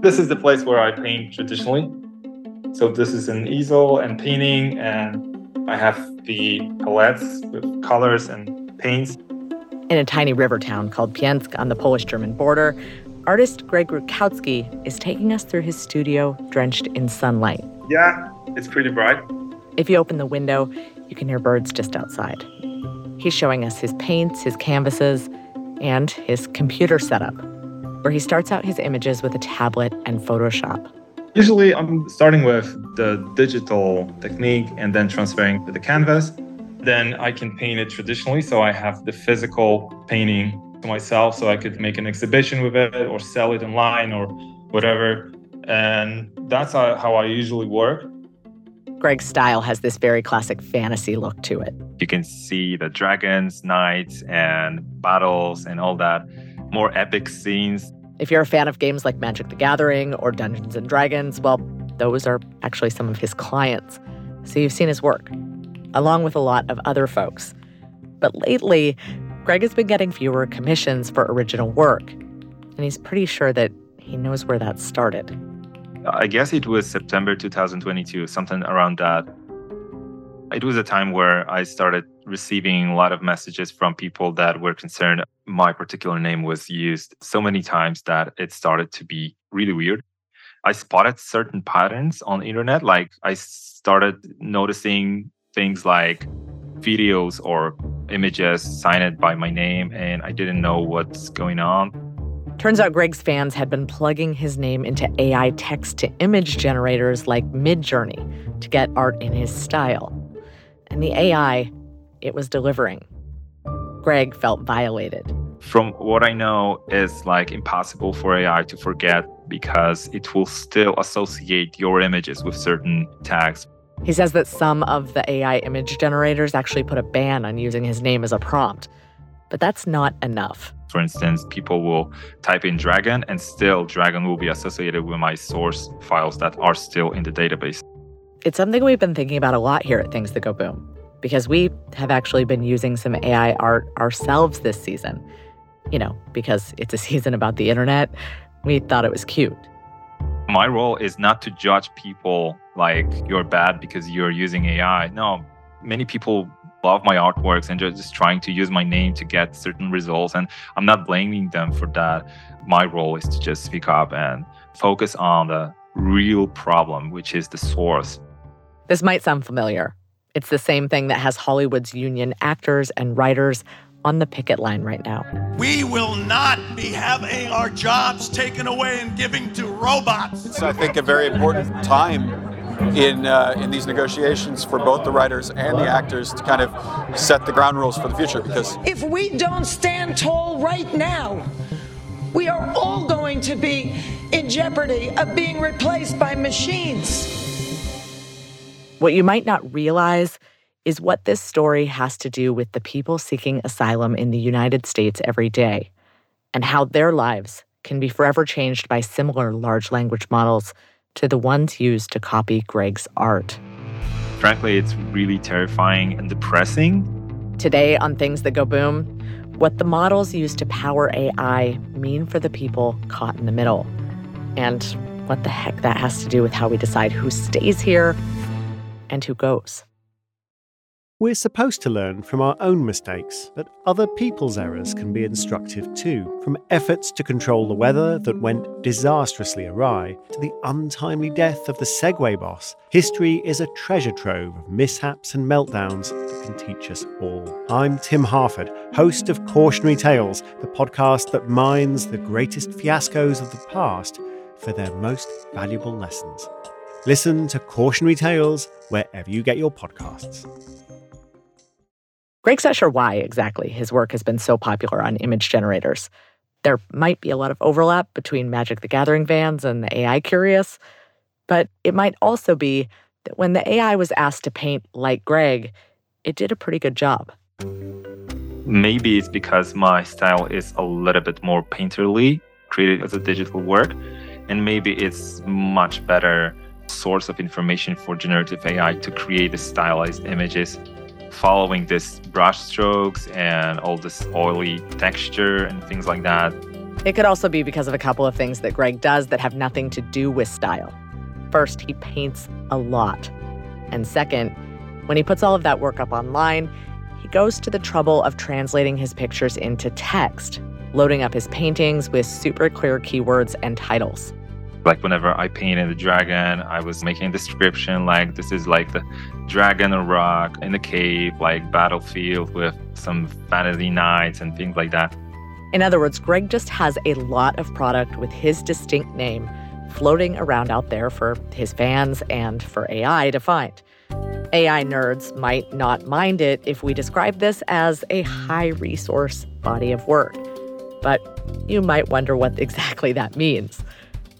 This is the place where I paint traditionally. So this is an easel and painting, and I have the palettes with colors and paints. In a tiny river town called Piensk on the Polish-German border, artist Greg Rutkowski is taking us through his studio drenched in sunlight. Yeah, it's pretty bright. If you open the window, you can hear birds just outside. He's showing us his paints, his canvases, and his computer setup, where he starts out his images with a tablet and Photoshop. Usually, I'm starting with the digital technique and then transferring to the canvas. Then I can paint it traditionally, so I have the physical painting to myself, so I could make an exhibition with it or sell it online or whatever. And that's how I usually work. Greg's style has this very classic fantasy look to it. You can see the dragons, knights, and battles and all that more epic scenes. If you're a fan of games like Magic the Gathering or Dungeons and Dragons, well, those are actually some of his clients. So you've seen his work, along with a lot of other folks. But lately, Greg has been getting fewer commissions for original work, and he's pretty sure that he knows where that started. I guess it was September 2022, something around that. It was a time where I started receiving a lot of messages from people that were concerned my particular name was used so many times that it started to be really weird. I spotted certain patterns on the internet like I started noticing things like videos or images signed by my name and I didn't know what's going on. Turns out Greg's fans had been plugging his name into AI text to image generators like Midjourney to get art in his style. And the AI, it was delivering. Greg felt violated. From what I know, it's like impossible for AI to forget because it will still associate your images with certain tags. He says that some of the AI image generators actually put a ban on using his name as a prompt. But that's not enough. For instance, people will type in Dragon and still Dragon will be associated with my source files that are still in the database. It's something we've been thinking about a lot here at Things That Go Boom because we have actually been using some AI art ourselves this season. You know, because it's a season about the internet, we thought it was cute. My role is not to judge people like you're bad because you're using AI. No, many people love my artworks and just trying to use my name to get certain results. And I'm not blaming them for that. My role is to just speak up and focus on the real problem, which is the source. This might sound familiar. It's the same thing that has Hollywood's union actors and writers on the picket line right now. We will not be having our jobs taken away and giving to robots. It's, I think, a very important time in uh, in these negotiations for both the writers and the actors to kind of set the ground rules for the future. Because if we don't stand tall right now, we are all going to be in jeopardy of being replaced by machines. What you might not realize is what this story has to do with the people seeking asylum in the United States every day, and how their lives can be forever changed by similar large language models to the ones used to copy Greg's art. Frankly, it's really terrifying and depressing. Today on Things That Go Boom, what the models used to power AI mean for the people caught in the middle, and what the heck that has to do with how we decide who stays here and who goes. We're supposed to learn from our own mistakes, but other people's errors can be instructive too. From efforts to control the weather that went disastrously awry to the untimely death of the Segway boss, history is a treasure trove of mishaps and meltdowns that can teach us all. I'm Tim Harford, host of Cautionary Tales, the podcast that mines the greatest fiascos of the past for their most valuable lessons. Listen to Cautionary Tales wherever you get your podcasts. Greg's not sure why exactly his work has been so popular on image generators. There might be a lot of overlap between Magic the Gathering fans and the AI curious, but it might also be that when the AI was asked to paint like Greg, it did a pretty good job. Maybe it's because my style is a little bit more painterly, created as a digital work, and maybe it's much better source of information for generative AI to create the stylized images following this brush strokes and all this oily texture and things like that It could also be because of a couple of things that Greg does that have nothing to do with style. First, he paints a lot. And second, when he puts all of that work up online, he goes to the trouble of translating his pictures into text, loading up his paintings with super clear keywords and titles. Like whenever I painted the dragon, I was making a description like this is like the dragon or rock in the cave, like battlefield with some fantasy knights and things like that. In other words, Greg just has a lot of product with his distinct name floating around out there for his fans and for AI to find. AI nerds might not mind it if we describe this as a high resource body of work, but you might wonder what exactly that means.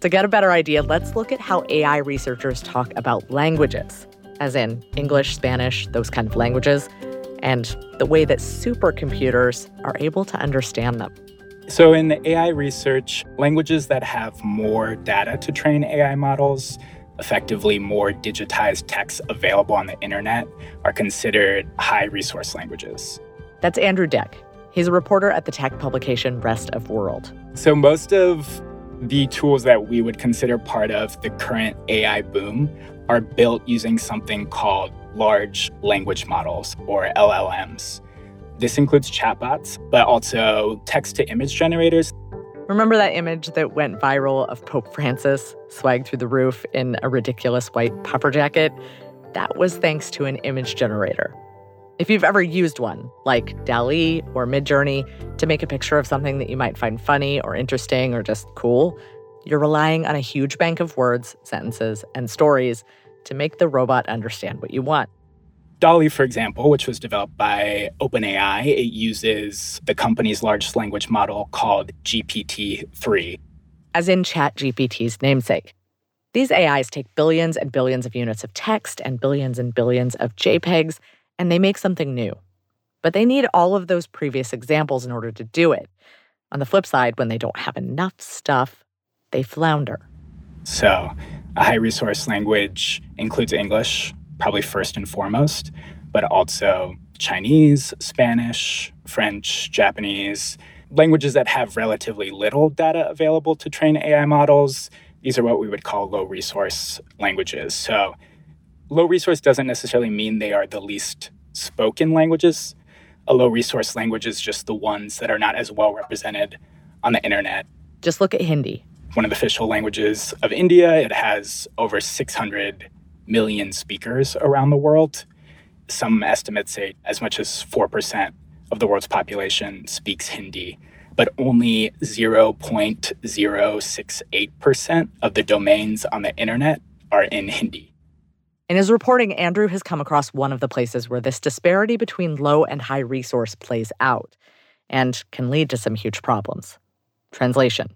To get a better idea, let's look at how AI researchers talk about languages, as in English, Spanish, those kind of languages, and the way that supercomputers are able to understand them. So, in AI research, languages that have more data to train AI models, effectively more digitized text available on the internet, are considered high resource languages. That's Andrew Deck. He's a reporter at the tech publication Rest of World. So, most of the tools that we would consider part of the current AI boom are built using something called large language models, or LLMs. This includes chatbots, but also text to image generators. Remember that image that went viral of Pope Francis swagged through the roof in a ridiculous white puffer jacket? That was thanks to an image generator. If you've ever used one, like DALL-E or Midjourney, to make a picture of something that you might find funny or interesting or just cool, you're relying on a huge bank of words, sentences, and stories to make the robot understand what you want. DALL-E, for example, which was developed by OpenAI, it uses the company's largest language model called GPT 3. As in ChatGPT's namesake. These AIs take billions and billions of units of text and billions and billions of JPEGs, and they make something new. But they need all of those previous examples in order to do it. On the flip side, when they don't have enough stuff, they flounder. So, a high resource language includes English, probably first and foremost, but also Chinese, Spanish, French, Japanese, languages that have relatively little data available to train AI models. These are what we would call low resource languages. So, low resource doesn't necessarily mean they are the least spoken languages. A low resource language is just the ones that are not as well represented on the internet. Just look at Hindi. One of the official languages of India, it has over 600 million speakers around the world. Some estimates say as much as 4% of the world's population speaks Hindi, but only 0.068% of the domains on the internet are in Hindi. In his reporting, Andrew has come across one of the places where this disparity between low and high resource plays out and can lead to some huge problems translation.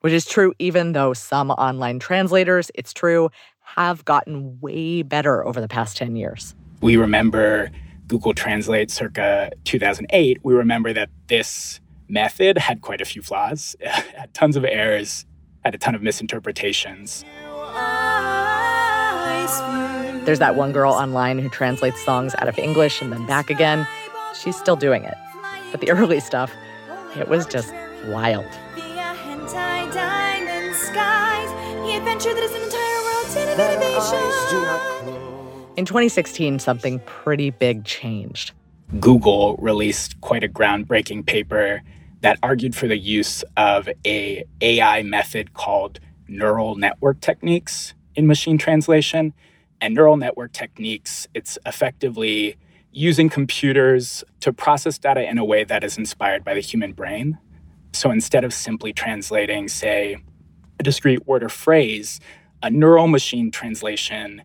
Which is true even though some online translators, it's true, have gotten way better over the past 10 years. We remember Google Translate circa 2008. We remember that this method had quite a few flaws, had tons of errors, had a ton of misinterpretations. There's that one girl online who translates songs out of English and then back again. She's still doing it. But the early stuff, it was just wild. In 2016, something pretty big changed. Google released quite a groundbreaking paper that argued for the use of a AI method called neural network techniques in machine translation. And neural network techniques, it's effectively using computers to process data in a way that is inspired by the human brain. So instead of simply translating, say, a discrete word or phrase, a neural machine translation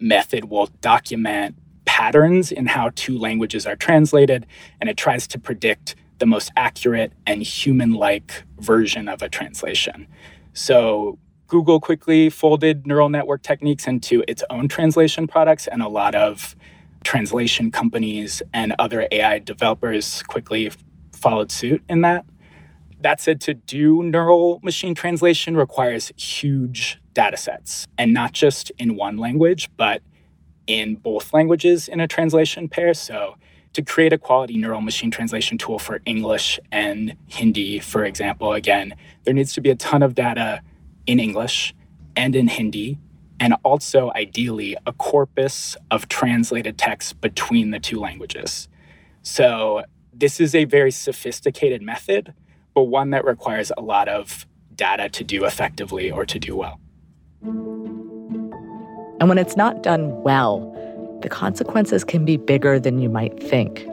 method will document patterns in how two languages are translated, and it tries to predict the most accurate and human like version of a translation. So, Google quickly folded neural network techniques into its own translation products, and a lot of translation companies and other AI developers quickly followed suit in that. That said, to do neural machine translation requires huge data sets, and not just in one language, but in both languages in a translation pair. So to create a quality neural machine translation tool for English and Hindi, for example, again, there needs to be a ton of data in English and in Hindi, and also ideally a corpus of translated text between the two languages. So, this is a very sophisticated method, but one that requires a lot of data to do effectively or to do well. And when it's not done well, the consequences can be bigger than you might think.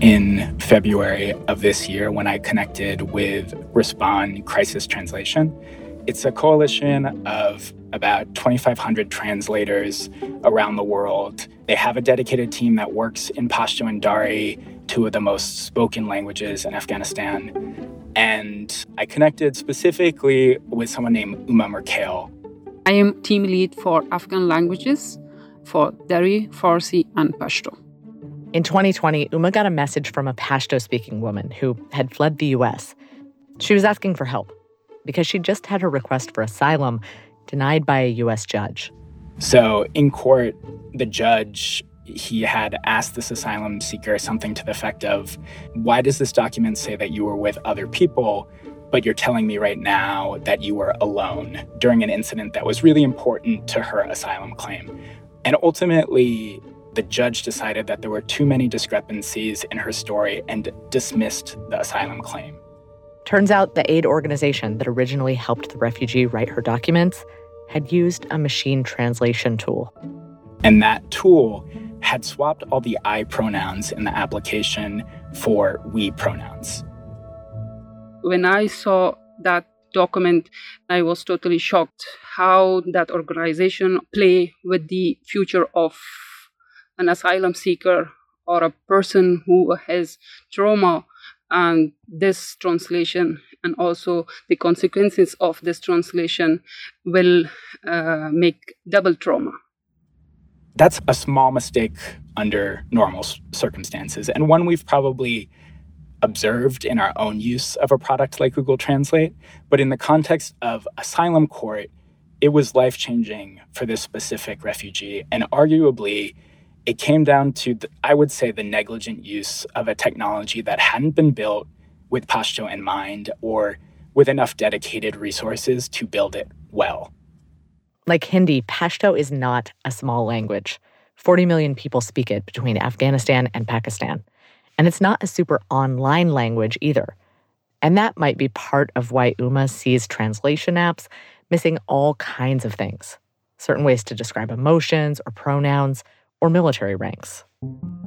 In February of this year, when I connected with Respond Crisis Translation, it's a coalition of about 2,500 translators around the world. They have a dedicated team that works in Pashto and Dari, two of the most spoken languages in Afghanistan. And I connected specifically with someone named Uma Mirkhail. I am team lead for Afghan languages for Dari, Farsi, and Pashto. In 2020, Uma got a message from a Pashto speaking woman who had fled the US. She was asking for help because she just had her request for asylum denied by a US judge. So in court, the judge he had asked this asylum seeker something to the effect of, Why does this document say that you were with other people, but you're telling me right now that you were alone during an incident that was really important to her asylum claim? And ultimately, the judge decided that there were too many discrepancies in her story and dismissed the asylum claim. Turns out the aid organization that originally helped the refugee write her documents had used a machine translation tool. And that tool had swapped all the I pronouns in the application for we pronouns. When I saw that document, I was totally shocked how that organization play with the future of an asylum seeker or a person who has trauma and this translation and also the consequences of this translation will uh, make double trauma that's a small mistake under normal circumstances and one we've probably observed in our own use of a product like Google Translate, but in the context of asylum court, it was life changing for this specific refugee. And arguably, it came down to, the, I would say, the negligent use of a technology that hadn't been built with Pashto in mind or with enough dedicated resources to build it well. Like Hindi, Pashto is not a small language. 40 million people speak it between Afghanistan and Pakistan. And it's not a super online language either. And that might be part of why Uma sees translation apps missing all kinds of things certain ways to describe emotions or pronouns or military ranks.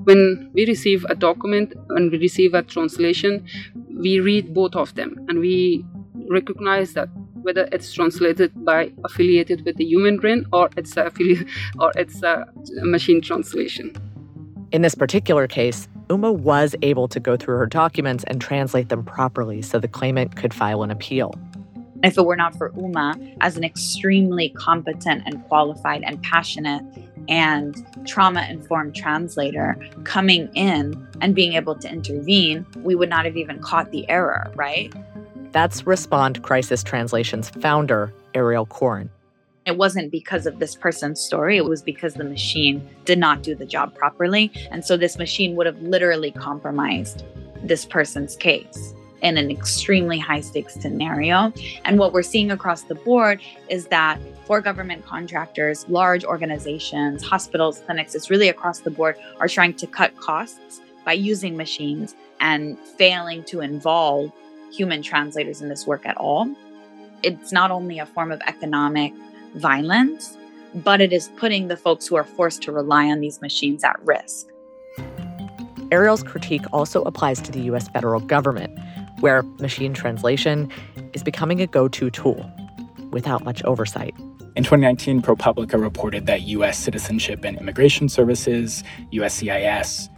When we receive a document and we receive a translation, we read both of them and we recognize that whether it's translated by affiliated with the human brain or it's a or it's a machine translation. In this particular case, Uma was able to go through her documents and translate them properly so the claimant could file an appeal. If it were not for Uma as an extremely competent and qualified and passionate and trauma informed translator coming in and being able to intervene, we would not have even caught the error, right? That's Respond Crisis Translation's founder, Ariel Koren. It wasn't because of this person's story, it was because the machine did not do the job properly. And so this machine would have literally compromised this person's case in an extremely high stakes scenario. And what we're seeing across the board is that for government contractors, large organizations, hospitals, clinics, it's really across the board, are trying to cut costs by using machines and failing to involve human translators in this work at all. It's not only a form of economic violence, but it is putting the folks who are forced to rely on these machines at risk. Ariel's critique also applies to the US federal government, where machine translation is becoming a go to tool without much oversight. In 2019, ProPublica reported that US Citizenship and Immigration Services, USCIS,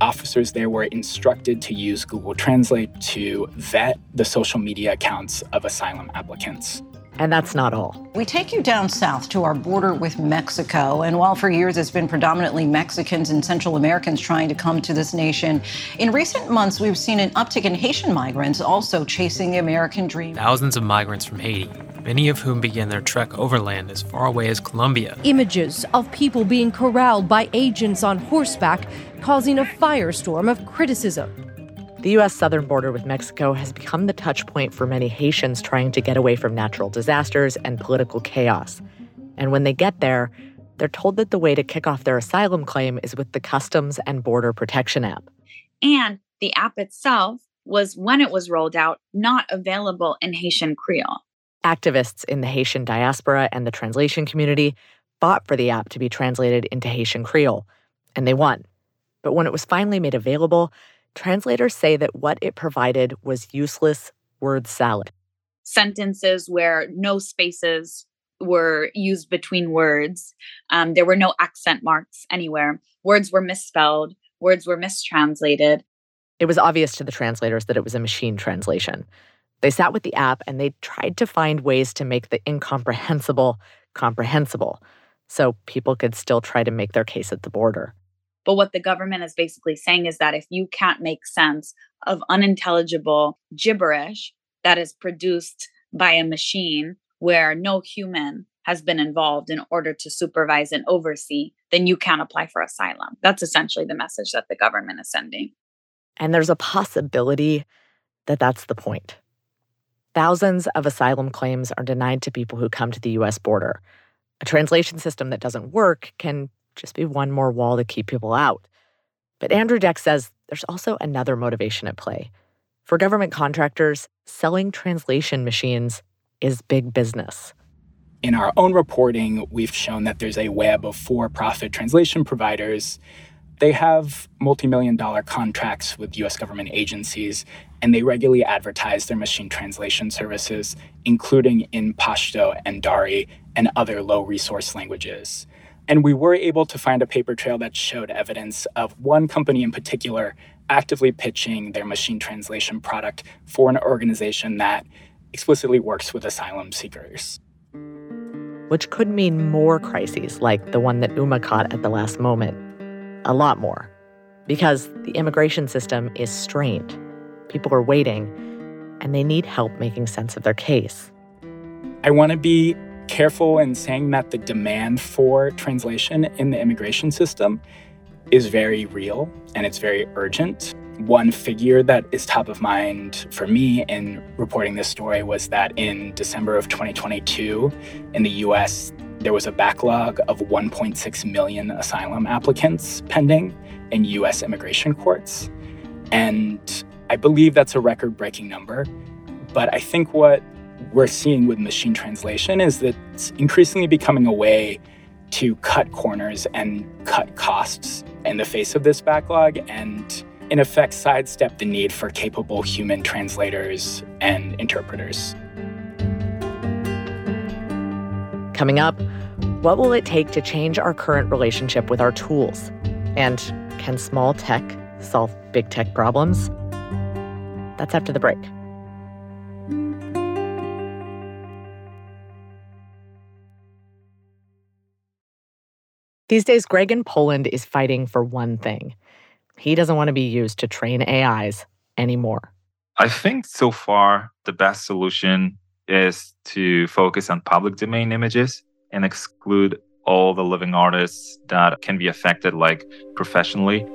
officers there were instructed to use Google Translate to vet the social media accounts of asylum applicants. And that's not all. We take you down south to our border with Mexico. And while for years it's been predominantly Mexicans and Central Americans trying to come to this nation, in recent months we've seen an uptick in Haitian migrants also chasing the American dream. Thousands of migrants from Haiti many of whom began their trek overland as far away as Colombia. Images of people being corralled by agents on horseback, causing a firestorm of criticism. The U.S. southern border with Mexico has become the touch point for many Haitians trying to get away from natural disasters and political chaos. And when they get there, they're told that the way to kick off their asylum claim is with the Customs and Border Protection app. And the app itself was, when it was rolled out, not available in Haitian Creole. Activists in the Haitian diaspora and the translation community fought for the app to be translated into Haitian Creole, and they won. But when it was finally made available, translators say that what it provided was useless word salad. Sentences where no spaces were used between words, um, there were no accent marks anywhere, words were misspelled, words were mistranslated. It was obvious to the translators that it was a machine translation. They sat with the app and they tried to find ways to make the incomprehensible comprehensible so people could still try to make their case at the border. But what the government is basically saying is that if you can't make sense of unintelligible gibberish that is produced by a machine where no human has been involved in order to supervise and oversee, then you can't apply for asylum. That's essentially the message that the government is sending. And there's a possibility that that's the point. Thousands of asylum claims are denied to people who come to the US border. A translation system that doesn't work can just be one more wall to keep people out. But Andrew Deck says there's also another motivation at play. For government contractors, selling translation machines is big business. In our own reporting, we've shown that there's a web of for profit translation providers. They have multi million dollar contracts with US government agencies, and they regularly advertise their machine translation services, including in Pashto and Dari and other low resource languages. And we were able to find a paper trail that showed evidence of one company in particular actively pitching their machine translation product for an organization that explicitly works with asylum seekers. Which could mean more crises like the one that Uma caught at the last moment. A lot more. Because the immigration system is strained. People are waiting, and they need help making sense of their case. I want to be careful in saying that the demand for translation in the immigration system is very real and it's very urgent. One figure that is top of mind for me in reporting this story was that in December of 2022, in the US, there was a backlog of 1.6 million asylum applicants pending in US immigration courts. And I believe that's a record breaking number. But I think what we're seeing with machine translation is that it's increasingly becoming a way to cut corners and cut costs in the face of this backlog and in effect sidestep the need for capable human translators and interpreters. Coming up, what will it take to change our current relationship with our tools? And can small tech solve big tech problems? That's after the break. These days, Greg in Poland is fighting for one thing he doesn't want to be used to train AIs anymore. I think so far the best solution is to focus on public domain images and exclude all the living artists that can be affected like professionally.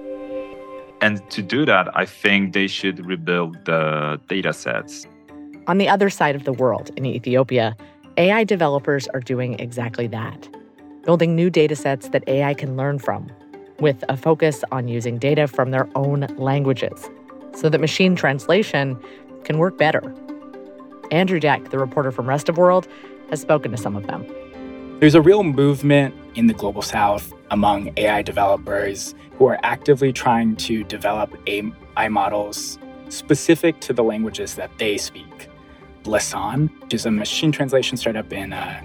And to do that, I think they should rebuild the data sets. On the other side of the world, in Ethiopia, AI developers are doing exactly that, building new data sets that AI can learn from with a focus on using data from their own languages so that machine translation can work better. Andrew Deck, the reporter from Rest of World, has spoken to some of them. There's a real movement in the global south among AI developers who are actively trying to develop AI models specific to the languages that they speak. Lesan, which is a machine translation startup in uh,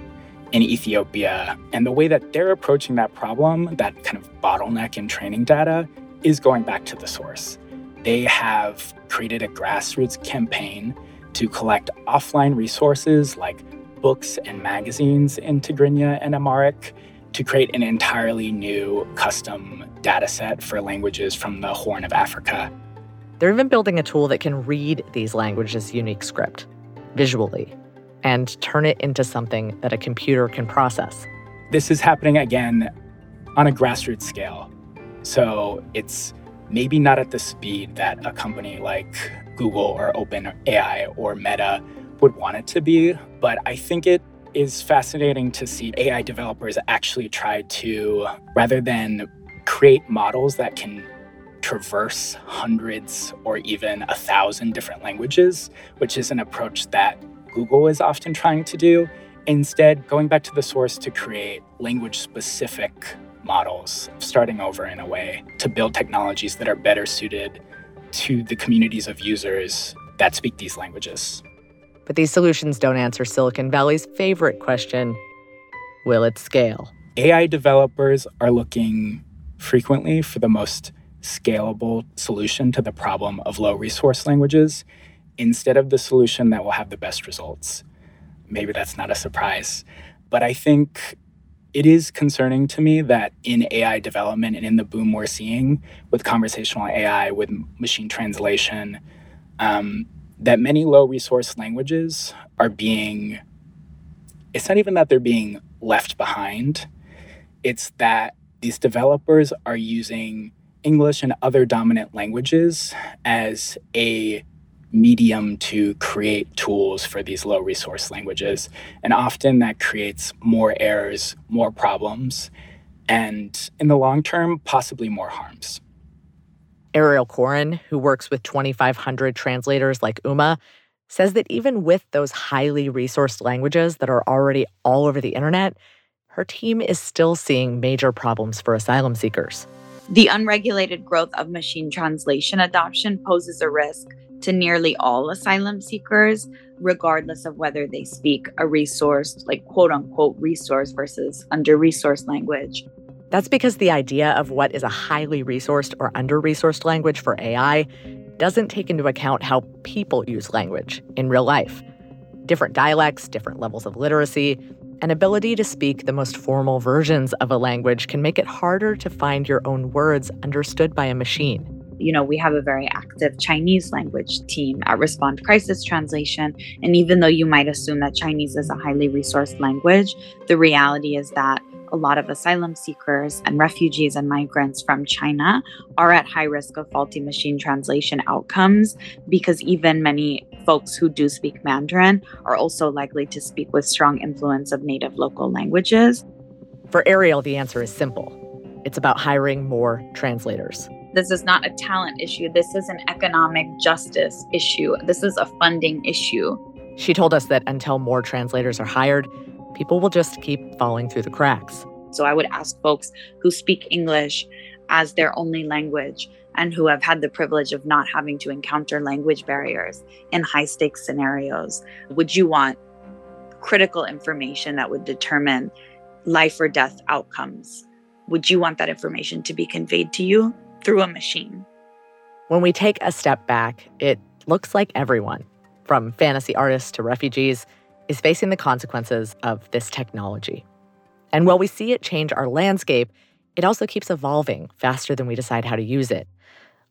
in Ethiopia. And the way that they're approaching that problem, that kind of bottleneck in training data, is going back to the source. They have created a grassroots campaign to collect offline resources like books and magazines in Tigrinya and Amharic to create an entirely new custom data set for languages from the Horn of Africa. They're even building a tool that can read these languages' unique script visually and turn it into something that a computer can process. This is happening again on a grassroots scale. So it's maybe not at the speed that a company like Google or OpenAI or Meta would want it to be, but I think it is fascinating to see AI developers actually try to, rather than create models that can traverse hundreds or even a thousand different languages, which is an approach that Google is often trying to do. Instead, going back to the source to create language specific models, starting over in a way to build technologies that are better suited to the communities of users that speak these languages. But these solutions don't answer Silicon Valley's favorite question will it scale? AI developers are looking frequently for the most scalable solution to the problem of low resource languages instead of the solution that will have the best results. Maybe that's not a surprise, but I think it is concerning to me that in AI development and in the boom we're seeing with conversational AI, with machine translation, um, that many low resource languages are being, it's not even that they're being left behind, it's that these developers are using English and other dominant languages as a medium to create tools for these low resource languages. And often that creates more errors, more problems, and in the long term, possibly more harms. Ariel Koren, who works with 2,500 translators like Uma, says that even with those highly resourced languages that are already all over the internet, her team is still seeing major problems for asylum seekers. The unregulated growth of machine translation adoption poses a risk to nearly all asylum seekers, regardless of whether they speak a resource, like quote unquote resource versus under resourced language. That's because the idea of what is a highly resourced or under resourced language for AI doesn't take into account how people use language in real life. Different dialects, different levels of literacy, an ability to speak the most formal versions of a language can make it harder to find your own words understood by a machine. You know, we have a very active Chinese language team at Respond Crisis Translation. And even though you might assume that Chinese is a highly resourced language, the reality is that a lot of asylum seekers and refugees and migrants from China are at high risk of faulty machine translation outcomes because even many folks who do speak Mandarin are also likely to speak with strong influence of native local languages. For Ariel, the answer is simple it's about hiring more translators. This is not a talent issue. This is an economic justice issue. This is a funding issue. She told us that until more translators are hired, people will just keep falling through the cracks. So I would ask folks who speak English as their only language and who have had the privilege of not having to encounter language barriers in high stakes scenarios would you want critical information that would determine life or death outcomes? Would you want that information to be conveyed to you through a machine? When we take a step back, it looks like everyone, from fantasy artists to refugees, is facing the consequences of this technology. And while we see it change our landscape, it also keeps evolving faster than we decide how to use it.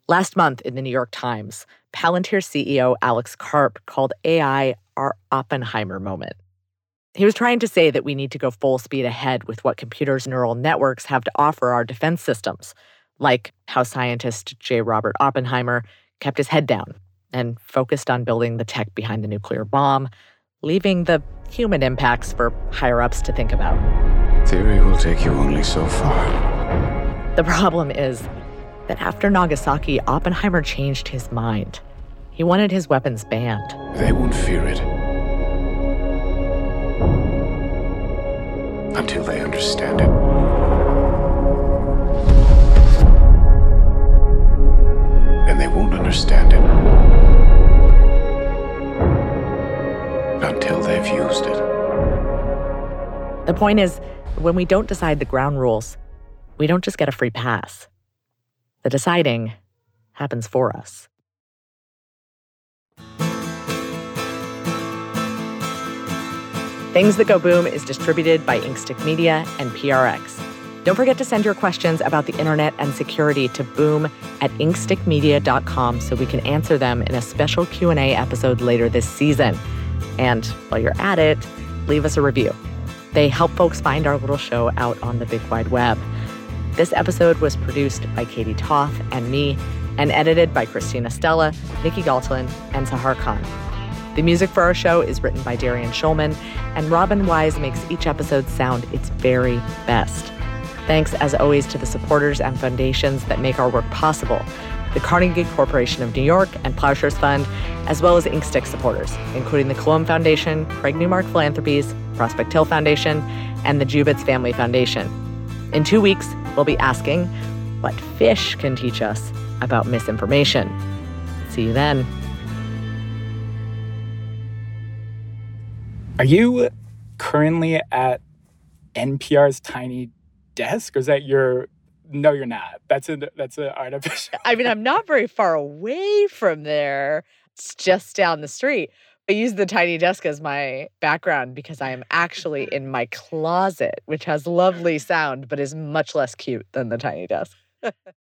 Last month in the New York Times, Palantir CEO Alex Karp called AI our Oppenheimer moment. He was trying to say that we need to go full speed ahead with what computers' neural networks have to offer our defense systems, like how scientist J. Robert Oppenheimer kept his head down and focused on building the tech behind the nuclear bomb, leaving the human impacts for higher ups to think about. Theory will take you only so far. The problem is that after Nagasaki, Oppenheimer changed his mind. He wanted his weapons banned. They won't fear it. Until they understand it. Understand it until they've used it. The point is, when we don't decide the ground rules, we don't just get a free pass. The deciding happens for us. Things That Go Boom is distributed by Inkstick Media and PRX. Don't forget to send your questions about the internet and security to boom at inkstickmedia.com so we can answer them in a special Q&A episode later this season. And while you're at it, leave us a review. They help folks find our little show out on the big wide web. This episode was produced by Katie Toth and me and edited by Christina Stella, Nikki Galtlin, and Sahar Khan. The music for our show is written by Darian Schulman, and Robin Wise makes each episode sound its very best. Thanks, as always, to the supporters and foundations that make our work possible the Carnegie Corporation of New York and Plowshares Fund, as well as Inkstick supporters, including the Colombe Foundation, Craig Newmark Philanthropies, Prospect Hill Foundation, and the Jubitz Family Foundation. In two weeks, we'll be asking what fish can teach us about misinformation. See you then. Are you currently at NPR's tiny desk, or is that your? No, you're not. That's a that's an artificial. I mean, I'm not very far away from there. It's just down the street. I use the tiny desk as my background because I am actually mm-hmm. in my closet, which has lovely sound but is much less cute than the tiny desk.